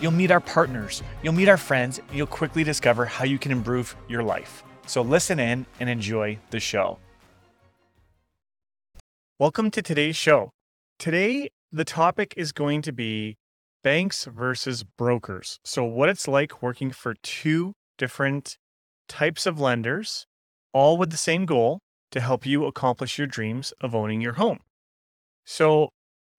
You'll meet our partners, you'll meet our friends, and you'll quickly discover how you can improve your life. So listen in and enjoy the show. Welcome to today's show. Today, the topic is going to be banks versus brokers. So, what it's like working for two different types of lenders, all with the same goal to help you accomplish your dreams of owning your home. So,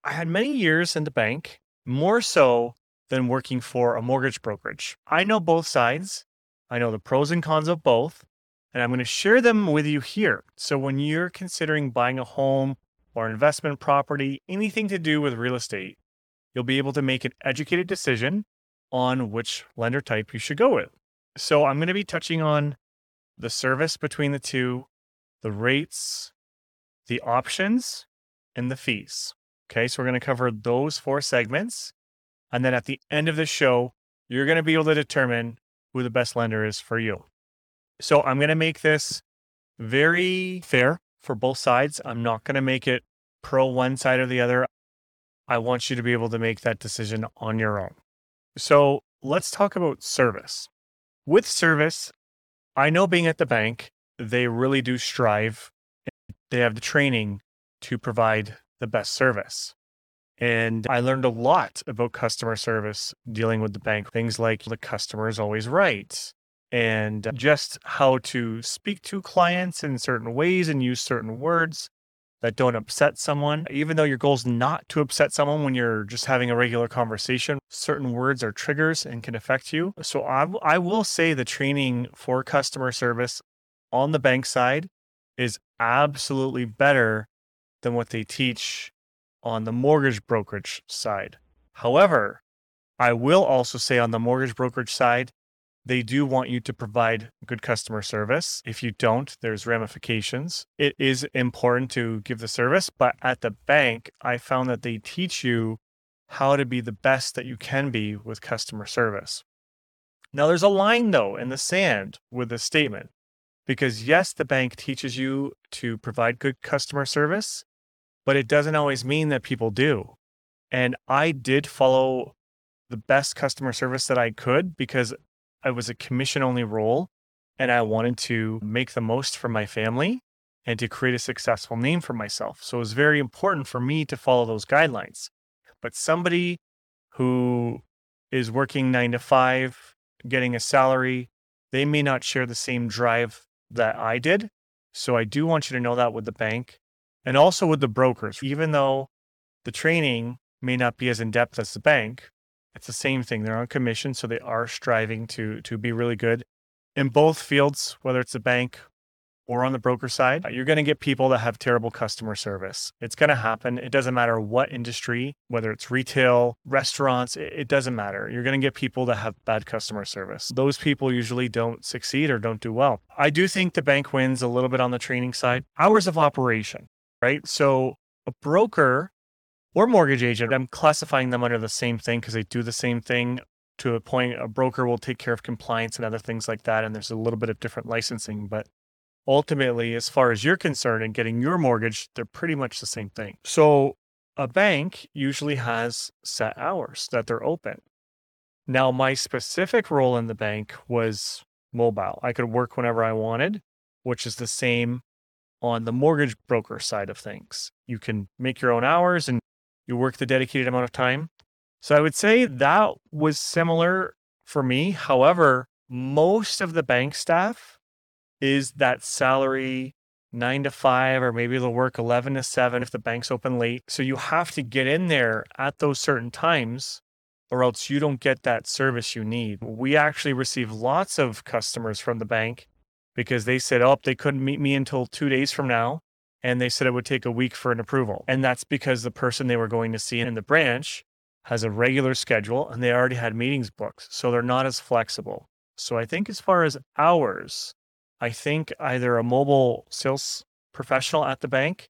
I had many years in the bank, more so than working for a mortgage brokerage. I know both sides. I know the pros and cons of both, and I'm going to share them with you here. So when you're considering buying a home or investment property, anything to do with real estate, you'll be able to make an educated decision on which lender type you should go with. So I'm going to be touching on the service between the two, the rates, the options, and the fees. Okay, so we're going to cover those four segments. And then at the end of the show, you're going to be able to determine who the best lender is for you. So I'm going to make this very fair for both sides. I'm not going to make it pro one side or the other. I want you to be able to make that decision on your own. So let's talk about service. With service, I know being at the bank, they really do strive. They have the training to provide the best service. And I learned a lot about customer service dealing with the bank. Things like the customer is always right and just how to speak to clients in certain ways and use certain words that don't upset someone. Even though your goal is not to upset someone when you're just having a regular conversation, certain words are triggers and can affect you. So I, I will say the training for customer service on the bank side is absolutely better than what they teach on the mortgage brokerage side. However, I will also say on the mortgage brokerage side, they do want you to provide good customer service. If you don't, there's ramifications. It is important to give the service, but at the bank, I found that they teach you how to be the best that you can be with customer service. Now, there's a line though in the sand with this statement because yes, the bank teaches you to provide good customer service, but it doesn't always mean that people do. And I did follow the best customer service that I could because I was a commission only role and I wanted to make the most for my family and to create a successful name for myself. So it was very important for me to follow those guidelines. But somebody who is working nine to five, getting a salary, they may not share the same drive that I did. So I do want you to know that with the bank and also with the brokers, even though the training may not be as in depth as the bank, it's the same thing. They're on commission, so they are striving to to be really good in both fields, whether it's the bank or on the broker side. You're going to get people that have terrible customer service. It's going to happen. It doesn't matter what industry, whether it's retail, restaurants, it, it doesn't matter. You're going to get people that have bad customer service. Those people usually don't succeed or don't do well. I do think the bank wins a little bit on the training side. Hours of operation right? So a broker or mortgage agent, I'm classifying them under the same thing because they do the same thing to a point. A broker will take care of compliance and other things like that. And there's a little bit of different licensing. But ultimately, as far as you're concerned and getting your mortgage, they're pretty much the same thing. So a bank usually has set hours that they're open. Now, my specific role in the bank was mobile. I could work whenever I wanted, which is the same on the mortgage broker side of things. You can make your own hours and you work the dedicated amount of time. So I would say that was similar for me. However, most of the bank staff is that salary nine to five, or maybe they'll work 11 to seven if the bank's open late. So you have to get in there at those certain times or else you don't get that service you need. We actually receive lots of customers from the bank because they said, oh, they couldn't meet me until two days from now. And they said it would take a week for an approval. And that's because the person they were going to see in the branch has a regular schedule and they already had meetings booked. So they're not as flexible. So I think as far as hours, I think either a mobile sales professional at the bank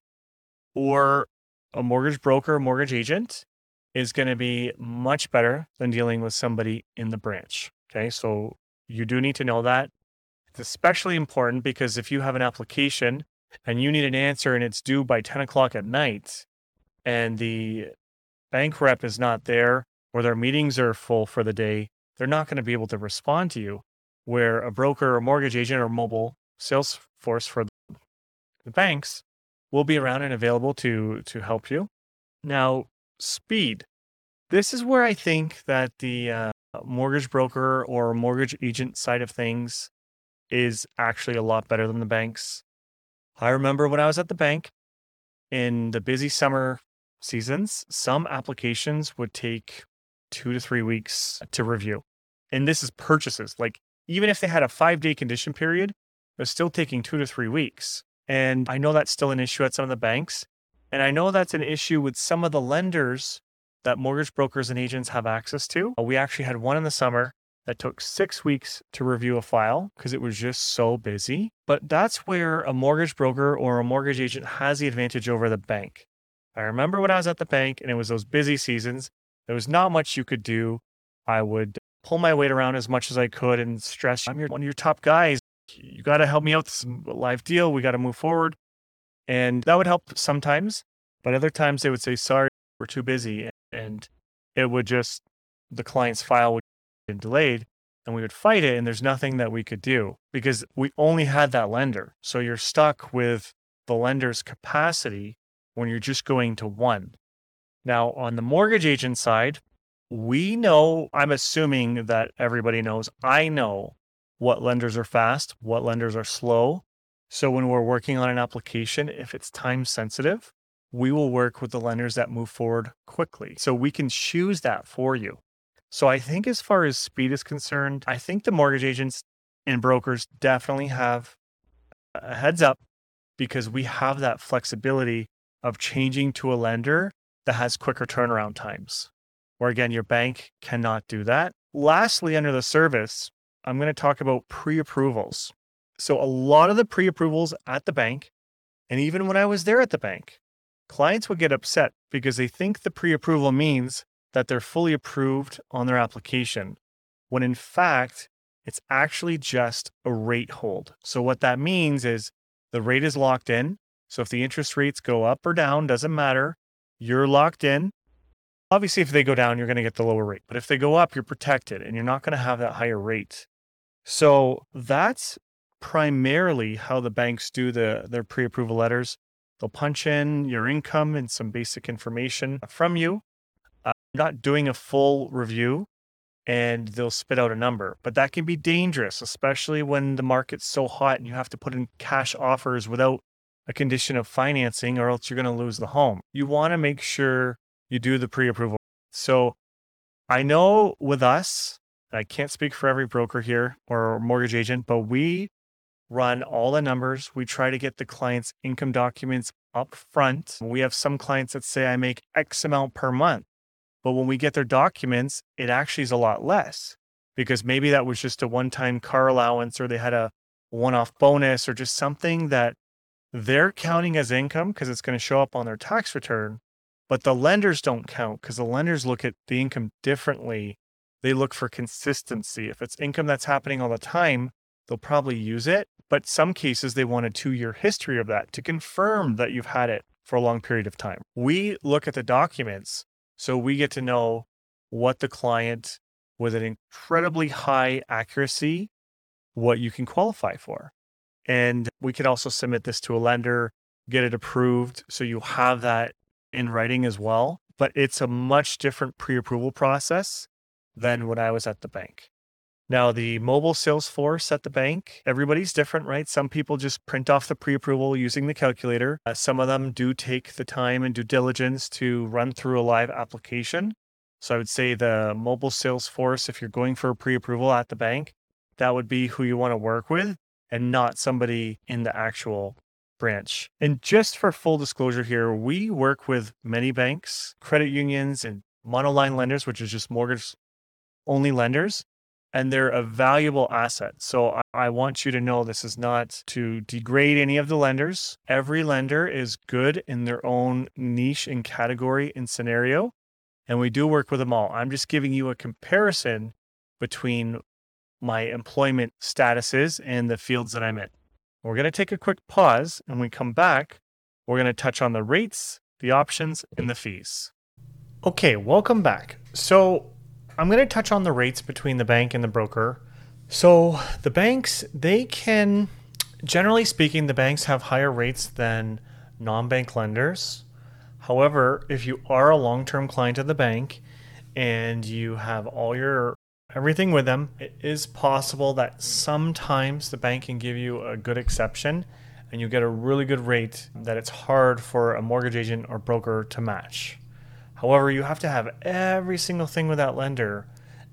or a mortgage broker, mortgage agent is going to be much better than dealing with somebody in the branch. Okay. So you do need to know that. It's especially important because if you have an application and you need an answer and it's due by 10 o'clock at night and the bank rep is not there or their meetings are full for the day, they're not going to be able to respond to you. Where a broker or mortgage agent or mobile sales force for the banks will be around and available to to help you. Now, speed. This is where I think that the uh, mortgage broker or mortgage agent side of things is actually a lot better than the banks. I remember when I was at the bank in the busy summer seasons, some applications would take two to three weeks to review. And this is purchases. Like, even if they had a five day condition period, they're still taking two to three weeks. And I know that's still an issue at some of the banks. And I know that's an issue with some of the lenders that mortgage brokers and agents have access to. We actually had one in the summer that took six weeks to review a file because it was just so busy. But that's where a mortgage broker or a mortgage agent has the advantage over the bank. I remember when I was at the bank and it was those busy seasons, there was not much you could do. I would pull my weight around as much as I could and stress, I'm your, one of your top guys. You got to help me out. This is live deal. We got to move forward. And that would help sometimes. But other times they would say, sorry, we're too busy. And it would just, the client's file would be delayed and we would fight it. And there's nothing that we could do because we only had that lender. So you're stuck with the lender's capacity when you're just going to one. Now, on the mortgage agent side, we know, I'm assuming that everybody knows, I know what lenders are fast, what lenders are slow. So when we're working on an application, if it's time sensitive, we will work with the lenders that move forward quickly. So we can choose that for you. So I think as far as speed is concerned, I think the mortgage agents and brokers definitely have a heads up because we have that flexibility of changing to a lender that has quicker turnaround times, where again, your bank cannot do that. Lastly, under the service, I'm going to talk about pre approvals. So, a lot of the pre approvals at the bank, and even when I was there at the bank, clients would get upset because they think the pre approval means that they're fully approved on their application, when in fact, it's actually just a rate hold. So, what that means is the rate is locked in. So, if the interest rates go up or down, doesn't matter you're locked in. Obviously, if they go down, you're going to get the lower rate. But if they go up, you're protected and you're not going to have that higher rate. So that's primarily how the banks do the their pre-approval letters. They'll punch in your income and some basic information from you. Not doing a full review and they'll spit out a number. But that can be dangerous, especially when the market's so hot and you have to put in cash offers without a condition of financing or else you're going to lose the home. You want to make sure you do the pre approval. So I know with us, I can't speak for every broker here or mortgage agent, but we run all the numbers. We try to get the client's income documents up front. We have some clients that say I make X amount per month. But when we get their documents, it actually is a lot less because maybe that was just a one time car allowance or they had a one off bonus or just something that they're counting as income because it's going to show up on their tax return, but the lenders don't count because the lenders look at the income differently. They look for consistency. If it's income that's happening all the time, they'll probably use it. But some cases, they want a two year history of that to confirm that you've had it for a long period of time. We look at the documents so we get to know what the client with an incredibly high accuracy, what you can qualify for. And we can also submit this to a lender, get it approved. So you have that in writing as well. But it's a much different pre approval process than when I was at the bank. Now, the mobile sales force at the bank, everybody's different, right? Some people just print off the pre approval using the calculator. Uh, some of them do take the time and due diligence to run through a live application. So I would say the mobile sales force, if you're going for a pre approval at the bank, that would be who you want to work with and not somebody in the actual branch. And just for full disclosure here, we work with many banks, credit unions, and monoline lenders, which is just mortgage only lenders, and they're a valuable asset. So I, want you to know this is not to degrade any of the lenders. Every lender is good in their own niche and category and scenario. And we do work with them all. I'm just giving you a comparison between my employment statuses and the fields that I'm in. We're going to take a quick pause and when we come back, we're going to touch on the rates, the options, and the fees. Okay, welcome back. So I'm going to touch on the rates between the bank and the broker. So the banks, they can, generally speaking, the banks have higher rates than non bank lenders. However, if you are a long term client of the bank and you have all your everything with them, it is possible that sometimes the bank can give you a good exception and you get a really good rate that it's hard for a mortgage agent or broker to match. However, you have to have every single thing with that lender,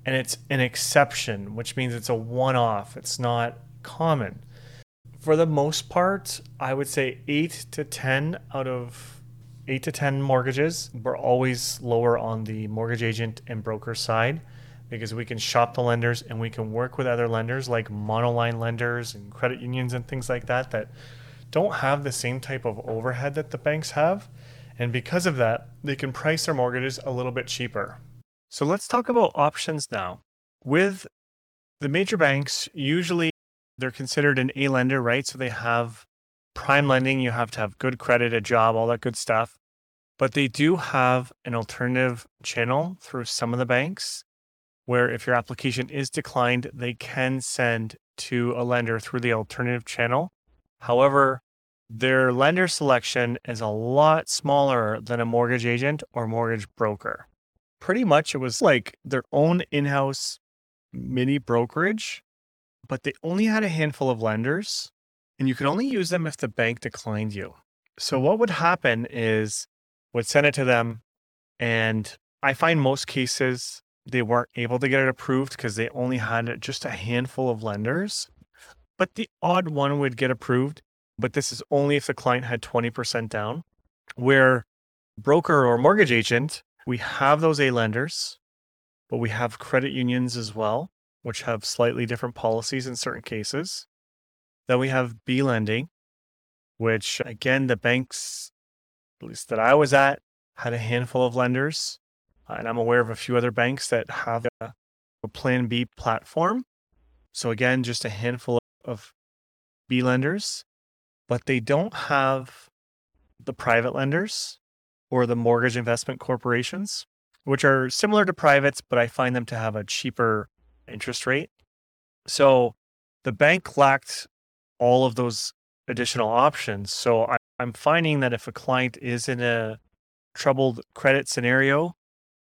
and it's an exception, which means it's a one off. It's not common. For the most part, I would say eight to 10 out of eight to 10 mortgages, we're always lower on the mortgage agent and broker side because we can shop the lenders and we can work with other lenders like monoline lenders and credit unions and things like that that don't have the same type of overhead that the banks have and because of that, they can price their mortgages a little bit cheaper. So let's talk about options now. With the major banks, usually they're considered an A lender, right? So they have prime lending, you have to have good credit, a job, all that good stuff. But they do have an alternative channel through some of the banks where if your application is declined, they can send to a lender through the alternative channel. However, their lender selection is a lot smaller than a mortgage agent or mortgage broker. Pretty much it was like their own in house mini brokerage, but they only had a handful of lenders and you could only use them if the bank declined you. So what would happen is would send it to them and I find most cases they weren't able to get it approved because they only had just a handful of lenders. But the odd one would get approved but this is only if the client had 20% down. Where broker or mortgage agent, we have those A lenders, but we have credit unions as well, which have slightly different policies in certain cases. Then we have B lending, which again, the banks, at least that I was at, had a handful of lenders. And I'm aware of a few other banks that have a, a Plan B platform. So again, just a handful of B lenders but they don't have the private lenders or the mortgage investment corporations, which are similar to privates, but I find them to have a cheaper interest rate. So the bank lacked all of those additional options. So I, am finding that if a client is in a troubled credit scenario,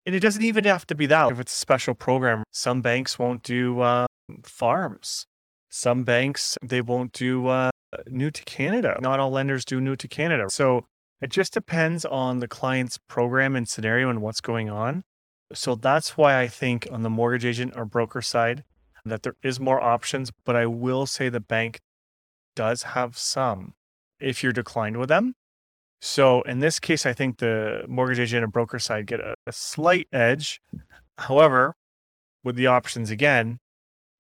and it doesn't even have to be that. If it's a special program, some banks won't do uh, farms. Some banks they won't do uh, new to Canada. Not all lenders do new to Canada. So it just depends on the client's program and scenario and what's going on. So that's why I think on the mortgage agent or broker side that there is more options, but I will say the bank does have some if you're declined with them. So in this case, I think the mortgage agent and broker side get a, a slight edge. However, with the options again,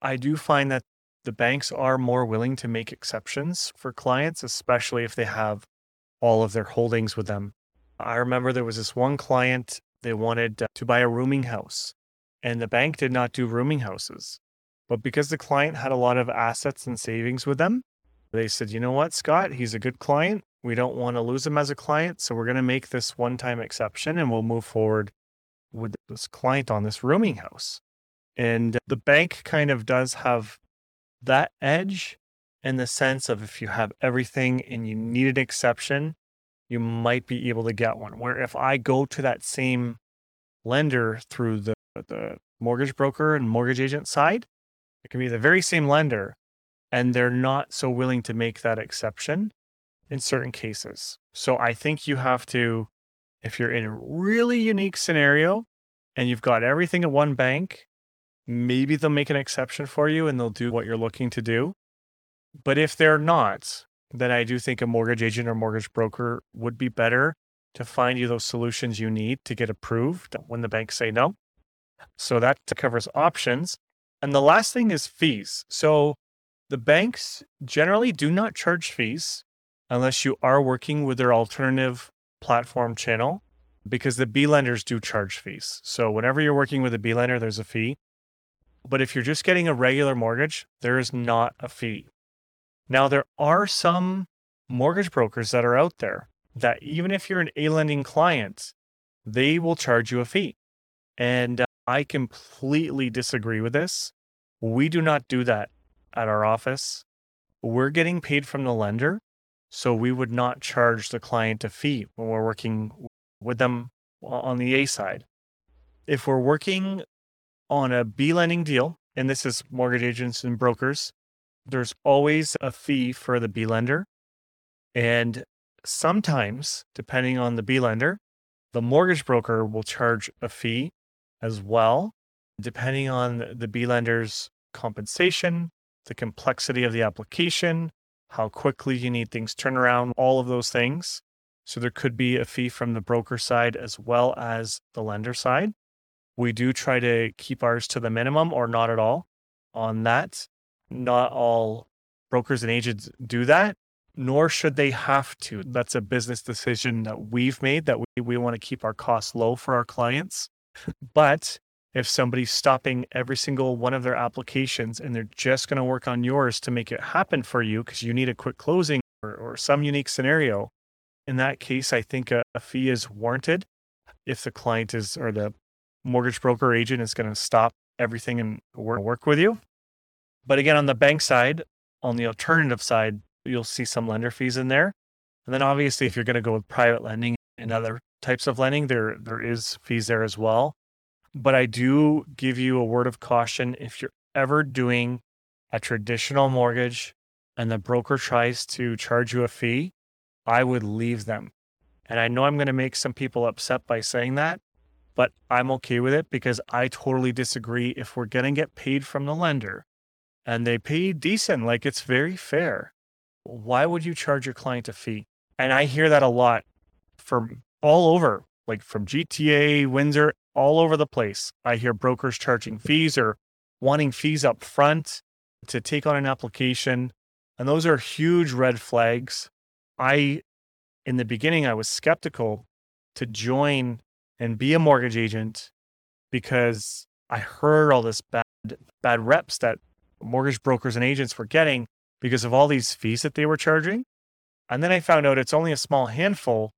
I do find that the banks are more willing to make exceptions for clients, especially if they have all of their holdings with them. I remember there was this one client, they wanted uh, to buy a rooming house, and the bank did not do rooming houses. But because the client had a lot of assets and savings with them, they said, you know what, Scott, he's a good client. We don't want to lose him as a client. So we're going to make this one time exception and we'll move forward with this client on this rooming house. And the bank kind of does have that edge in the sense of if you have everything and you need an exception, you might be able to get one. Where if I go to that same lender through the, the mortgage broker and mortgage agent side, it can be the very same lender, and they're not so willing to make that exception in certain cases. So I think you have to, if you're in a really unique scenario and you've got everything at one bank maybe they'll make an exception for you and they'll do what you're looking to do. But if they're not, then I do think a mortgage agent or mortgage broker would be better. to find you those solutions you need to get approved when the banks say no. So that covers options. And the last thing is fees. So the banks generally do not charge fees unless you are working with their alternative platform channel because the B lenders do charge fees. So whenever you're working with a B lender, there's a fee. But if you're just getting a regular mortgage, there is not a fee. Now, there are some mortgage brokers that are out there that even if you're an A lending client, they will charge you a fee. And uh, I completely disagree with this. We do not do that at our office. We're getting paid from the lender. So we would not charge the client a fee when we're working with them on the A side. If we're working on a B lending deal, and this is mortgage agents and brokers, there's always a fee for the B lender. And sometimes, depending on the B lender, the mortgage broker will charge a fee as well, depending on the B lender's compensation, the complexity of the application, how quickly you need things turn around, all of those things. So there could be a fee from the broker side as well as the lender side. We do try to keep ours to the minimum or not at all on that. Not all brokers and agents do that, nor should they have to. That's a business decision that we've made that we, we want to keep our costs low for our clients. but if somebody's stopping every single one of their applications and they're just going to work on yours to make it happen for you because you need a quick closing or, or some unique scenario, in that case, I think a, a fee is warranted if the client is or the mortgage broker agent is going to stop everything and work with you. But again, on the bank side, on the alternative side, you'll see some lender fees in there. And then obviously, if you're going to go with private lending and other types of lending, there there is fees there as well. But I do give you a word of caution if you're ever doing a traditional mortgage and the broker tries to charge you a fee, I would leave them. And I know I'm going to make some people upset by saying that, but I'm okay with it because I totally disagree. If we're going to get paid from the lender and they pay decent, like it's very fair, why would you charge your client a fee? And I hear that a lot from all over, like from GTA, Windsor, all over the place. I hear brokers charging fees or wanting fees up front to take on an application. And those are huge red flags. I, in the beginning, I was skeptical to join and be a mortgage agent because I heard all this bad, bad reps that mortgage brokers and agents were getting because of all these fees that they were charging. And then I found out it's only a small handful,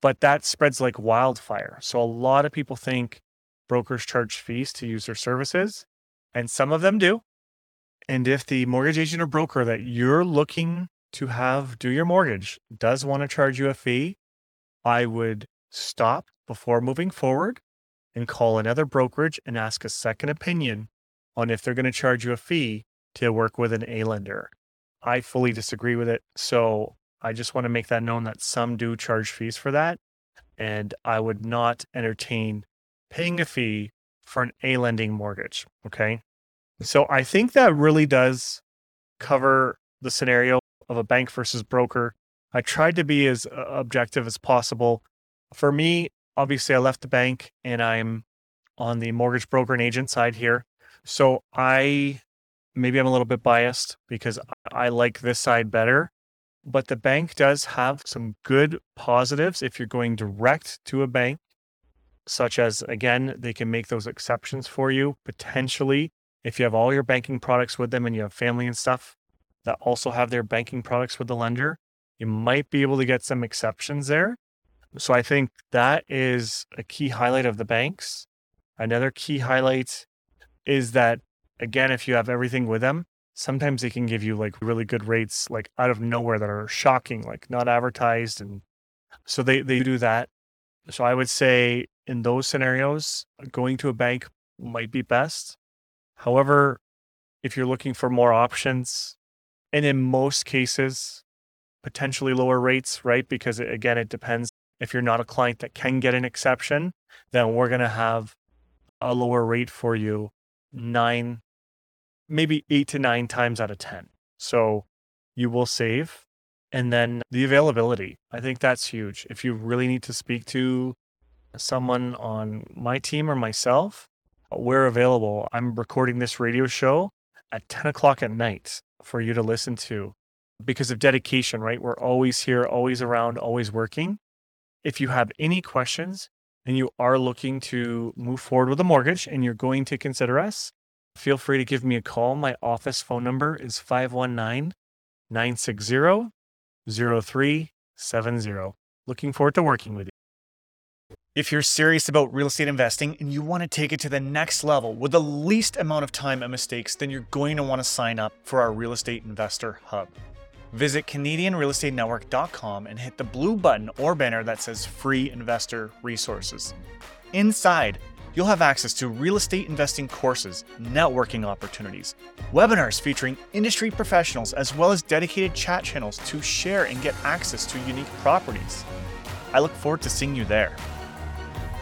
but that spreads like wildfire. So a lot of people think brokers charge fees to use their services, and some of them do. And if the mortgage agent or broker that you're looking to have do your mortgage does want to charge you a fee, I would stop before moving forward and call another brokerage and ask a second opinion on if they're going to charge you a fee to work with an A lender. I fully disagree with it. So I just want to make that known that some do charge fees for that. And I would not entertain paying a fee for an A lending mortgage. Okay. So I think that really does cover the scenario of a bank versus broker. I tried to be as uh, objective as possible. For me, obviously, I left the bank and I'm on the mortgage broker and agent side here. So I maybe I'm a little bit biased because I like this side better. But the bank does have some good positives if you're going direct to a bank, such as, again, they can make those exceptions for you potentially. If you have all your banking products with them and you have family and stuff, that also have their banking products with the lender, you might be able to get some exceptions there. So I think that is a key highlight of the banks. Another key highlight is that, again, if you have everything with them, sometimes they can give you like really good rates, like out of nowhere that are shocking, like not advertised. And so they, they do that. So I would say in those scenarios, going to a bank might be best. However, if you're looking for more options, and in most cases, potentially lower rates, right? Because again, it depends. If you're not a client that can get an exception, then we're going to have a lower rate for you nine, maybe eight to nine times out of 10. So you will save. And then the availability. I think that's huge. If you really need to speak to someone on my team or myself, we're available. I'm recording this radio show at 10 o'clock at night for you to listen to because of dedication, right? We're always here, always around, always working. If you have any questions and you are looking to move forward with a mortgage and you're going to consider us, feel free to give me a call. My office phone number is 519 960 0370. Looking forward to working with you. If you're serious about real estate investing and you want to take it to the next level with the least amount of time and mistakes, then you're going to want to sign up for our Real Estate Investor Hub. Visit CanadianRealEstateNetwork.com and hit the blue button or banner that says Free Investor Resources. Inside, you'll have access to real estate investing courses, networking opportunities, webinars featuring industry professionals, as well as dedicated chat channels to share and get access to unique properties. I look forward to seeing you there.